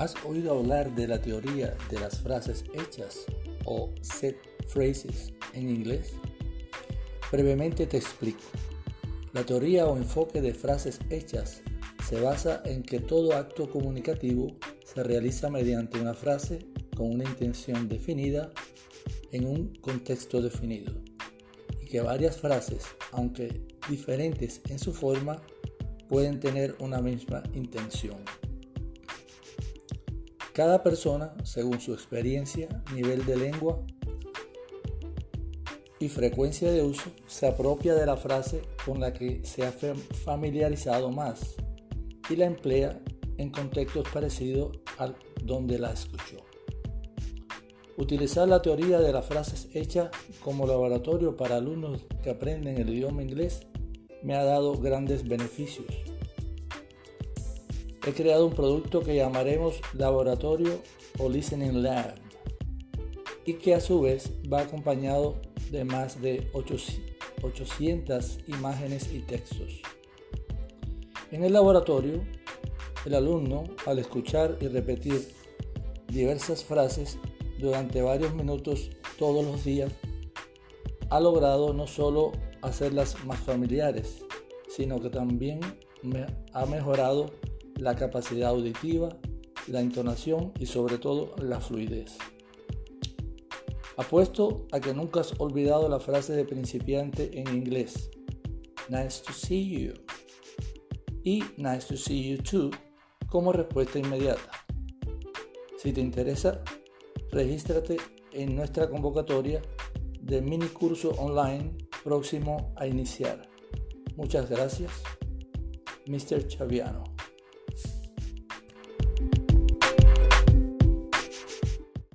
¿Has oído hablar de la teoría de las frases hechas o set phrases en inglés? Brevemente te explico. La teoría o enfoque de frases hechas se basa en que todo acto comunicativo se realiza mediante una frase con una intención definida en un contexto definido y que varias frases, aunque diferentes en su forma, pueden tener una misma intención. Cada persona, según su experiencia, nivel de lengua y frecuencia de uso, se apropia de la frase con la que se ha familiarizado más y la emplea en contextos parecidos al donde la escuchó. Utilizar la teoría de las frases hechas como laboratorio para alumnos que aprenden el idioma inglés me ha dado grandes beneficios he creado un producto que llamaremos Laboratorio o Listening Lab y que a su vez va acompañado de más de 800 imágenes y textos. En el laboratorio, el alumno, al escuchar y repetir diversas frases durante varios minutos todos los días, ha logrado no solo hacerlas más familiares, sino que también ha mejorado la capacidad auditiva, la entonación y sobre todo la fluidez. Apuesto a que nunca has olvidado la frase de principiante en inglés. Nice to see you. Y nice to see you too como respuesta inmediata. Si te interesa, regístrate en nuestra convocatoria de mini curso online próximo a iniciar. Muchas gracias, Mr. Chaviano.